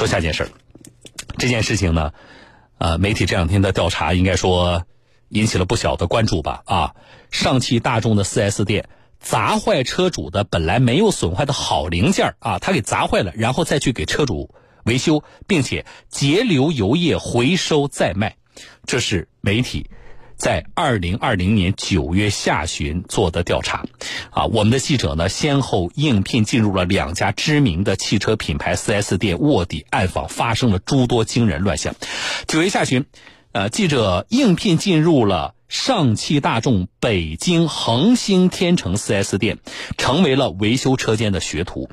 说下件事儿，这件事情呢，呃，媒体这两天的调查应该说引起了不小的关注吧？啊，上汽大众的 4S 店砸坏车主的本来没有损坏的好零件啊，他给砸坏了，然后再去给车主维修，并且节流油液回收再卖，这是媒体。在二零二零年九月下旬做的调查，啊，我们的记者呢先后应聘进入了两家知名的汽车品牌 4S 店卧底暗访，发生了诸多惊人乱象。九月下旬，呃，记者应聘进入了上汽大众北京恒星天成 4S 店，成为了维修车间的学徒。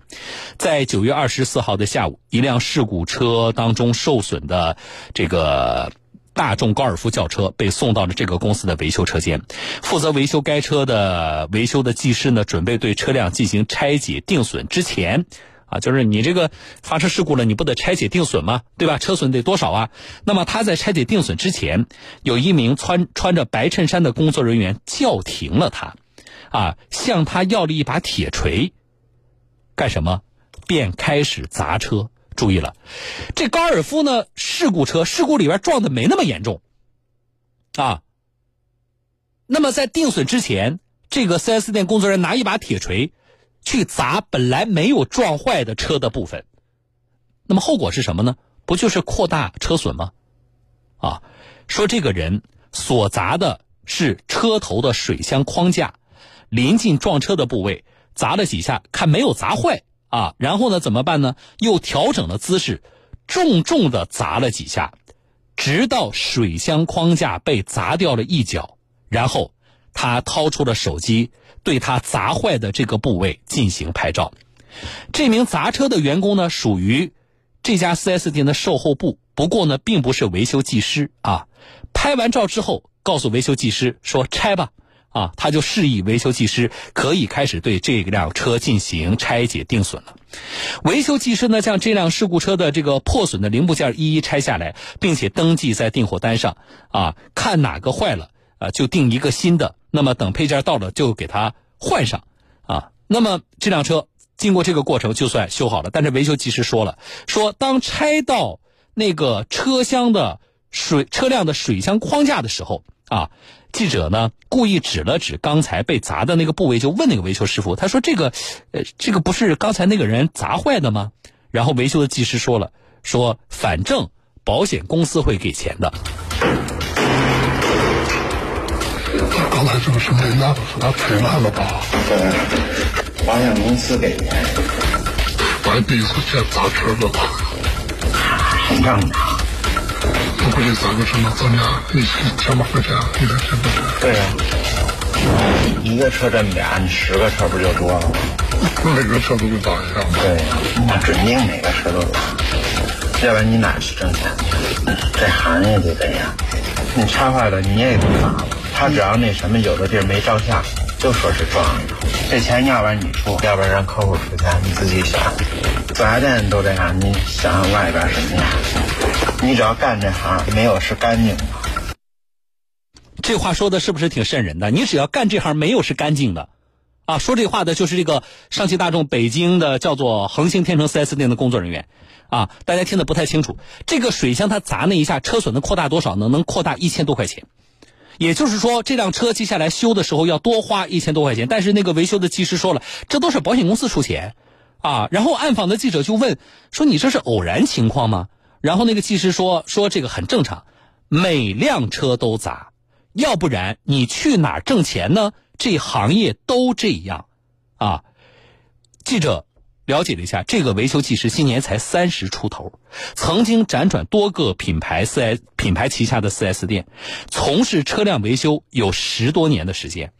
在九月二十四号的下午，一辆事故车当中受损的这个。大众高尔夫轿车被送到了这个公司的维修车间，负责维修该车的维修的技师呢，准备对车辆进行拆解定损之前，啊，就是你这个发生事故了，你不得拆解定损吗？对吧？车损得多少啊？那么他在拆解定损之前，有一名穿穿着白衬衫的工作人员叫停了他，啊，向他要了一把铁锤，干什么？便开始砸车。注意了，这高尔夫呢？事故车事故里边撞的没那么严重，啊。那么在定损之前，这个 4S 店工作人员拿一把铁锤去砸本来没有撞坏的车的部分，那么后果是什么呢？不就是扩大车损吗？啊，说这个人所砸的是车头的水箱框架，临近撞车的部位砸了几下，看没有砸坏。啊，然后呢？怎么办呢？又调整了姿势，重重的砸了几下，直到水箱框架被砸掉了一角。然后他掏出了手机，对他砸坏的这个部位进行拍照。这名砸车的员工呢，属于这家 4S 店的售后部，不过呢，并不是维修技师啊。拍完照之后，告诉维修技师说：“拆吧。”啊，他就示意维修技师可以开始对这辆车进行拆解定损了。维修技师呢，将这辆事故车的这个破损的零部件一一拆下来，并且登记在订货单上。啊，看哪个坏了啊，就订一个新的。那么等配件到了，就给它换上。啊，那么这辆车经过这个过程就算修好了。但是维修技师说了，说当拆到那个车厢的水车辆的水箱框架的时候，啊。记者呢故意指了指刚才被砸的那个部位，就问那个维修师傅：“他说这个，呃，这个不是刚才那个人砸坏的吗？”然后维修的技师说了：“说反正保险公司会给钱的。”刚才这个是没烂，是他赔烂了吧？对，保险公司给钱。我第一次见砸车的吧？很正常。我给你砸个车能怎么样？一千把块钱，一两千块钱。对呀，一个车这么点，你十个车不就多了吗？每个车都给砸一下。对呀，那指定每个车都砸，要不然你哪去挣钱去？这行业就这样，你拆坏了你也得砸了，他只要那什么有的地儿没照相，就说是撞了。这钱要不然你出，要不然让客户出钱，你自己想。四 S 店都这样，你想想外边什么样？你只要干这行，没有是干净的。这话说的是不是挺瘆人的？你只要干这行，没有是干净的，啊，说这话的就是这个上汽大众北京的叫做恒星天成 4S 店的工作人员，啊，大家听得不太清楚。这个水箱它砸那一下，车损能扩大多少呢？能扩大一千多块钱，也就是说，这辆车接下来修的时候要多花一千多块钱。但是那个维修的技师说了，这都是保险公司出钱，啊，然后暗访的记者就问说：“你这是偶然情况吗？”然后那个技师说说这个很正常，每辆车都砸，要不然你去哪儿挣钱呢？这行业都这样，啊！记者了解了一下，这个维修技师今年才三十出头，曾经辗转多个品牌四 S 品牌旗下的四 S 店，从事车辆维修有十多年的时间，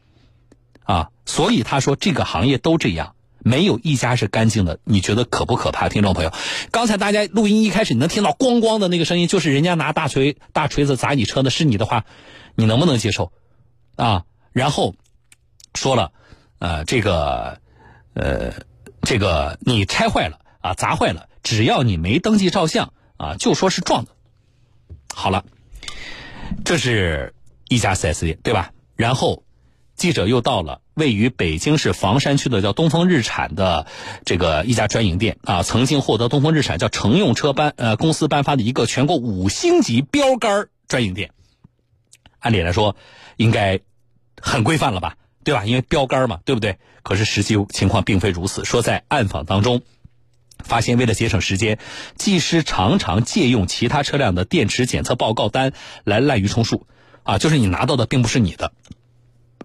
啊！所以他说这个行业都这样。没有一家是干净的，你觉得可不可怕？听众朋友，刚才大家录音一开始你能听到咣咣的那个声音，就是人家拿大锤大锤子砸你车的，是你的话，你能不能接受？啊，然后说了，呃，这个，呃，这个你拆坏了啊，砸坏了，只要你没登记照相啊，就说是撞的。好了，这是一家四 S 店，对吧？然后记者又到了位于北京市房山区的叫东风日产的这个一家专营店啊，曾经获得东风日产叫乘用车颁呃公司颁发的一个全国五星级标杆专营店。按理来说，应该很规范了吧，对吧？因为标杆嘛，对不对？可是实际情况并非如此。说在暗访当中，发现为了节省时间，技师常常借用其他车辆的电池检测报告单来滥竽充数，啊，就是你拿到的并不是你的。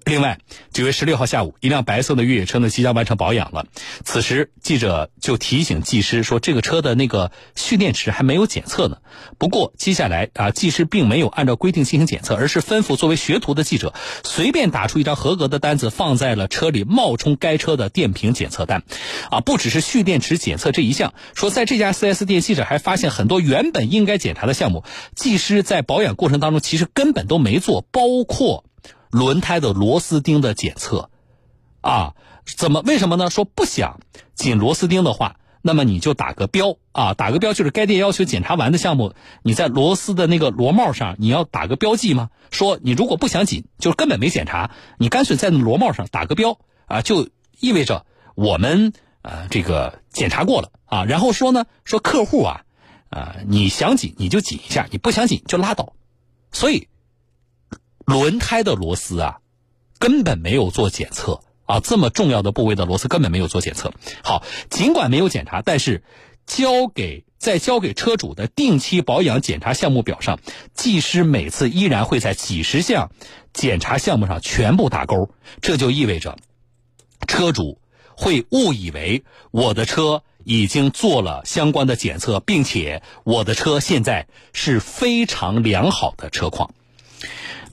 另外，九月十六号下午，一辆白色的越野车呢即将完成保养了。此时，记者就提醒技师说，这个车的那个蓄电池还没有检测呢。不过，接下来啊，技师并没有按照规定进行检测，而是吩咐作为学徒的记者随便打出一张合格的单子，放在了车里冒充该车的电瓶检测单。啊，不只是蓄电池检测这一项，说在这家 4S 店，记者还发现很多原本应该检查的项目，技师在保养过程当中其实根本都没做，包括。轮胎的螺丝钉的检测，啊，怎么为什么呢？说不想紧螺丝钉的话，那么你就打个标啊，打个标就是该店要求检查完的项目，你在螺丝的那个螺帽上你要打个标记吗？说你如果不想紧，就根本没检查，你干脆在螺帽上打个标啊，就意味着我们呃这个检查过了啊。然后说呢，说客户啊，啊你想紧你就紧一下，你不想紧就拉倒，所以。轮胎的螺丝啊，根本没有做检测啊，这么重要的部位的螺丝根本没有做检测。好，尽管没有检查，但是交给在交给车主的定期保养检查项目表上，技师每次依然会在几十项检查项目上全部打勾。这就意味着车主会误以为我的车已经做了相关的检测，并且我的车现在是非常良好的车况。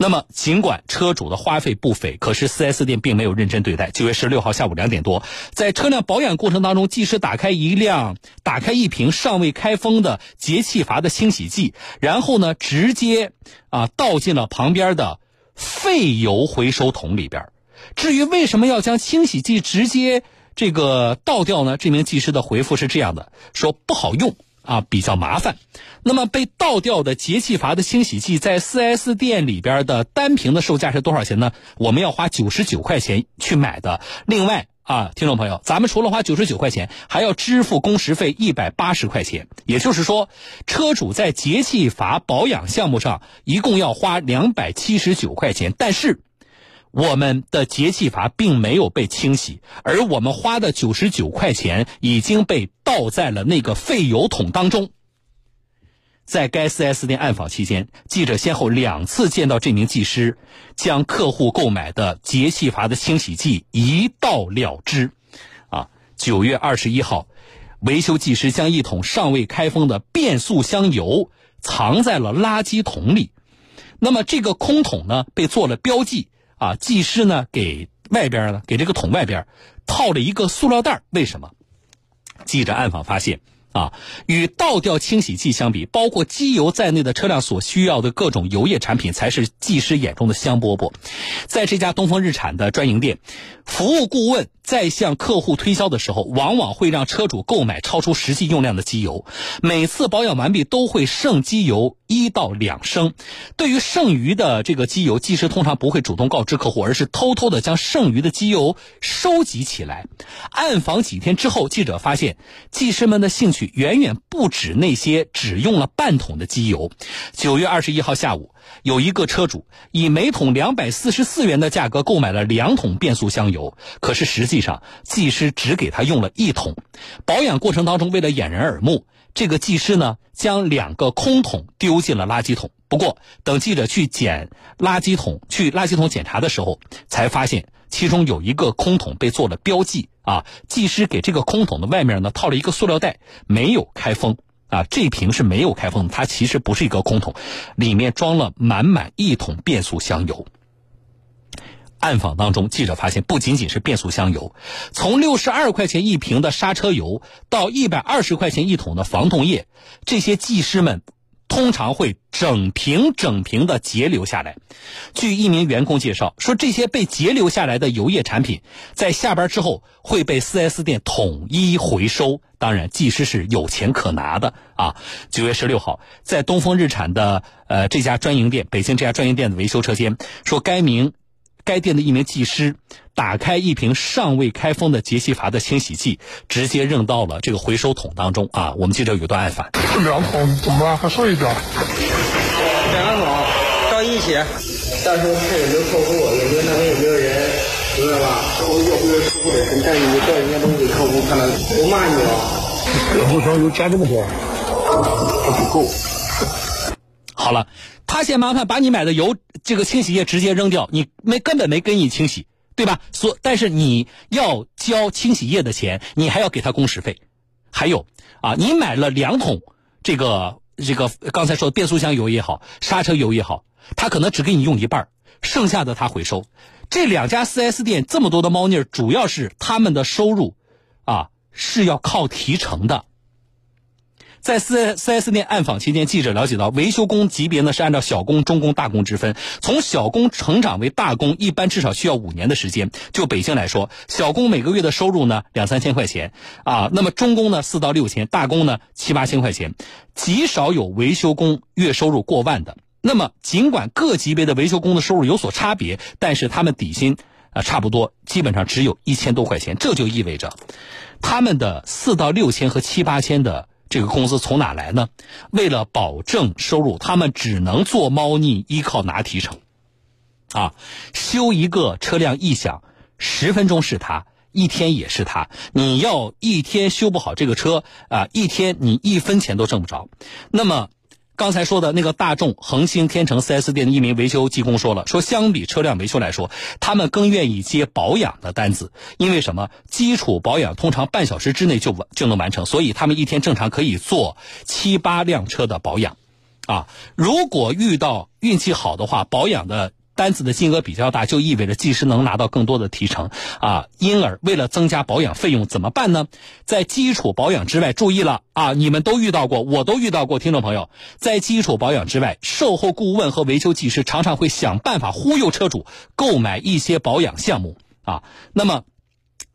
那么，尽管车主的花费不菲，可是 4S 店并没有认真对待。九月十六号下午两点多，在车辆保养过程当中，技师打开一辆、打开一瓶尚未开封的节气阀的清洗剂，然后呢，直接啊倒进了旁边的废油回收桶里边。至于为什么要将清洗剂直接这个倒掉呢？这名技师的回复是这样的：说不好用。啊，比较麻烦。那么被倒掉的节气阀的清洗剂，在 4S 店里边的单瓶的售价是多少钱呢？我们要花九十九块钱去买的。另外啊，听众朋友，咱们除了花九十九块钱，还要支付工时费一百八十块钱。也就是说，车主在节气阀保养项目上一共要花两百七十九块钱。但是，我们的节气阀并没有被清洗，而我们花的九十九块钱已经被倒在了那个废油桶当中。在该 4S 店暗访期间，记者先后两次见到这名技师将客户购买的节气阀的清洗剂一倒了之。啊，九月二十一号，维修技师将一桶尚未开封的变速箱油藏在了垃圾桶里。那么这个空桶呢，被做了标记。啊，技师呢给外边呢给这个桶外边套了一个塑料袋，为什么？记者暗访发现。啊，与倒掉清洗剂相比，包括机油在内的车辆所需要的各种油液产品，才是技师眼中的香饽饽。在这家东风日产的专营店，服务顾问在向客户推销的时候，往往会让车主购买超出实际用量的机油。每次保养完毕，都会剩机油一到两升。对于剩余的这个机油，技师通常不会主动告知客户，而是偷偷的将剩余的机油收集起来。暗访几天之后，记者发现，技师们的兴趣。远远不止那些只用了半桶的机油。九月二十一号下午，有一个车主以每桶两百四十四元的价格购买了两桶变速箱油，可是实际上技师只给他用了一桶。保养过程当中，为了掩人耳目，这个技师呢将两个空桶丢进了垃圾桶。不过，等记者去捡垃圾桶、去垃圾桶检查的时候，才发现其中有一个空桶被做了标记。啊，技师给这个空桶的外面呢套了一个塑料袋，没有开封。啊，这瓶是没有开封，它其实不是一个空桶，里面装了满满一桶变速箱油。暗访当中，记者发现，不仅仅是变速箱油，从六十二块钱一瓶的刹车油到一百二十块钱一桶的防冻液，这些技师们。通常会整瓶整瓶的截留下来。据一名员工介绍说，这些被截留下来的油液产品，在下班之后会被 4S 店统一回收。当然，技师是有钱可拿的啊。九月十六号，在东风日产的呃这家专营店，北京这家专营店的维修车间，说该名。该店的一名技师打开一瓶尚未开封的杰西阀的清洗剂，直接扔到了这个回收桶当中啊。我们记者有段案发，两桶怎么办？还剩一点。两个桶到一起，到时候看有没有客户，有没有那边有没有人，明白吧？我要不要客户的事，但是你带人家东西给客户看了，不骂你了。两壶香油加这么多，还不够。好了，他嫌麻烦，把你买的油这个清洗液直接扔掉，你没根本没跟你清洗，对吧？所但是你要交清洗液的钱，你还要给他工时费，还有啊，你买了两桶这个这个刚才说的变速箱油也好，刹车油也好，他可能只给你用一半，剩下的他回收。这两家 4S 店这么多的猫腻，主要是他们的收入啊是要靠提成的。在四四 S 店暗访期间，记者了解到，维修工级别呢是按照小工、中工、大工之分。从小工成长为大工，一般至少需要五年的时间。就北京来说，小工每个月的收入呢两三千块钱啊，那么中工呢四到六千，大工呢七八千块钱，极少有维修工月收入过万的。那么，尽管各级别的维修工的收入有所差别，但是他们底薪啊差不多，基本上只有一千多块钱。这就意味着，他们的四到六千和七八千的。这个工资从哪来呢？为了保证收入，他们只能做猫腻，依靠拿提成。啊，修一个车辆异响，十分钟是他，一天也是他。你要一天修不好这个车啊，一天你一分钱都挣不着。那么。刚才说的那个大众恒星天成 4S 店的一名维修技工说了，说相比车辆维修来说，他们更愿意接保养的单子，因为什么？基础保养通常半小时之内就就能完成，所以他们一天正常可以做七八辆车的保养，啊，如果遇到运气好的话，保养的。单子的金额比较大，就意味着技师能拿到更多的提成啊。因而，为了增加保养费用，怎么办呢？在基础保养之外，注意了啊！你们都遇到过，我都遇到过。听众朋友，在基础保养之外，售后顾问和维修技师常常会想办法忽悠车主购买一些保养项目啊。那么。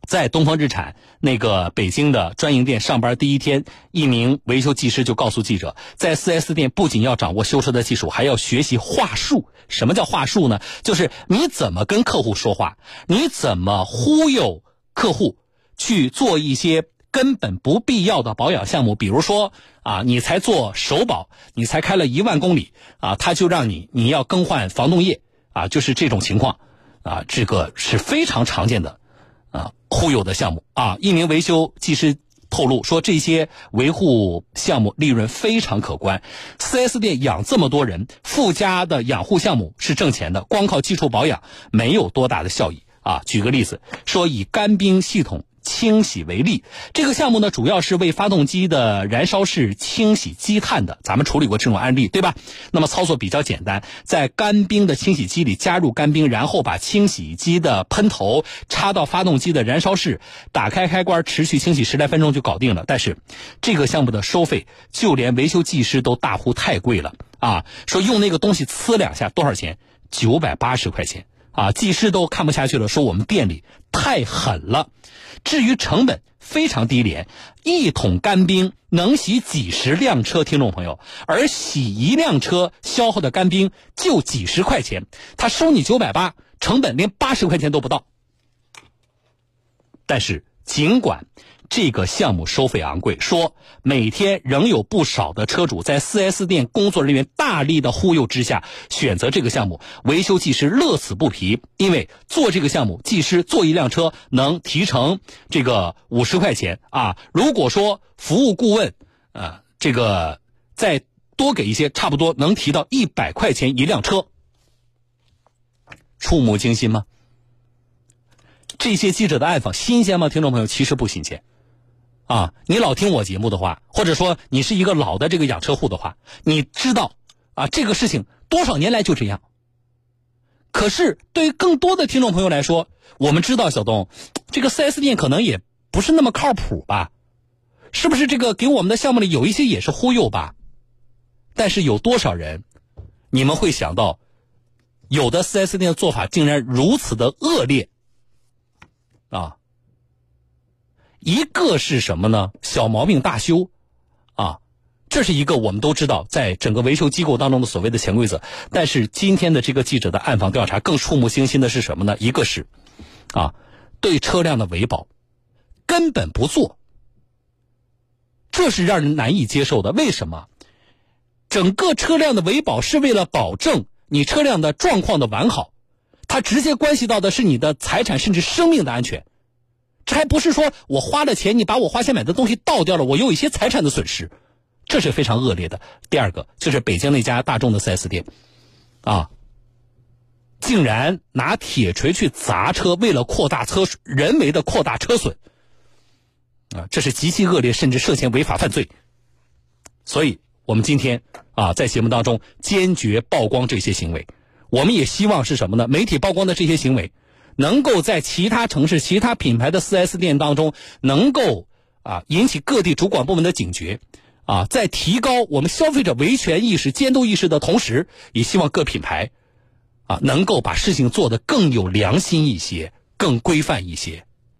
在东风日产那个北京的专营店上班第一天，一名维修技师就告诉记者，在 4S 店不仅要掌握修车的技术，还要学习话术。什么叫话术呢？就是你怎么跟客户说话，你怎么忽悠客户去做一些根本不必要的保养项目。比如说啊，你才做首保，你才开了一万公里啊，他就让你你要更换防冻液啊，就是这种情况啊，这个是非常常见的。啊，忽悠的项目啊！一名维修技师透露说，这些维护项目利润非常可观。4S 店养这么多人，附加的养护项目是挣钱的，光靠基础保养没有多大的效益啊。举个例子，说以干冰系统。清洗为例，这个项目呢，主要是为发动机的燃烧室清洗积碳的。咱们处理过这种案例，对吧？那么操作比较简单，在干冰的清洗机里加入干冰，然后把清洗机的喷头插到发动机的燃烧室，打开开关，持续清洗十来分钟就搞定了。但是，这个项目的收费，就连维修技师都大呼太贵了啊！说用那个东西呲两下多少钱？九百八十块钱。啊，技师都看不下去了，说我们店里太狠了。至于成本非常低廉，一桶干冰能洗几十辆车，听众朋友，而洗一辆车消耗的干冰就几十块钱，他收你九百八，成本连八十块钱都不到。但是尽管。这个项目收费昂贵，说每天仍有不少的车主在 4S 店工作人员大力的忽悠之下选择这个项目，维修技师乐此不疲，因为做这个项目，技师做一辆车能提成这个五十块钱啊。如果说服务顾问，啊，这个再多给一些，差不多能提到一百块钱一辆车，触目惊心吗？这些记者的暗访新鲜吗？听众朋友，其实不新鲜。啊，你老听我节目的话，或者说你是一个老的这个养车户的话，你知道啊，这个事情多少年来就这样。可是对于更多的听众朋友来说，我们知道小东，这个 4S 店可能也不是那么靠谱吧？是不是这个给我们的项目里有一些也是忽悠吧？但是有多少人，你们会想到，有的 4S 店的做法竟然如此的恶劣啊？一个是什么呢？小毛病大修，啊，这是一个我们都知道，在整个维修机构当中的所谓的潜规则。但是今天的这个记者的暗访调查更触目惊心的是什么呢？一个是，啊，对车辆的维保根本不做，这是让人难以接受的。为什么？整个车辆的维保是为了保证你车辆的状况的完好，它直接关系到的是你的财产甚至生命的安全。这还不是说我花了钱，你把我花钱买的东西倒掉了，我有一些财产的损失，这是非常恶劣的。第二个就是北京那家大众的 4S 店，啊，竟然拿铁锤去砸车，为了扩大车人为的扩大车损，啊，这是极其恶劣，甚至涉嫌违法犯罪。所以，我们今天啊，在节目当中坚决曝光这些行为，我们也希望是什么呢？媒体曝光的这些行为。能够在其他城市、其他品牌的 4S 店当中，能够啊引起各地主管部门的警觉，啊，在提高我们消费者维权意识、监督意识的同时，也希望各品牌啊能够把事情做得更有良心一些、更规范一些。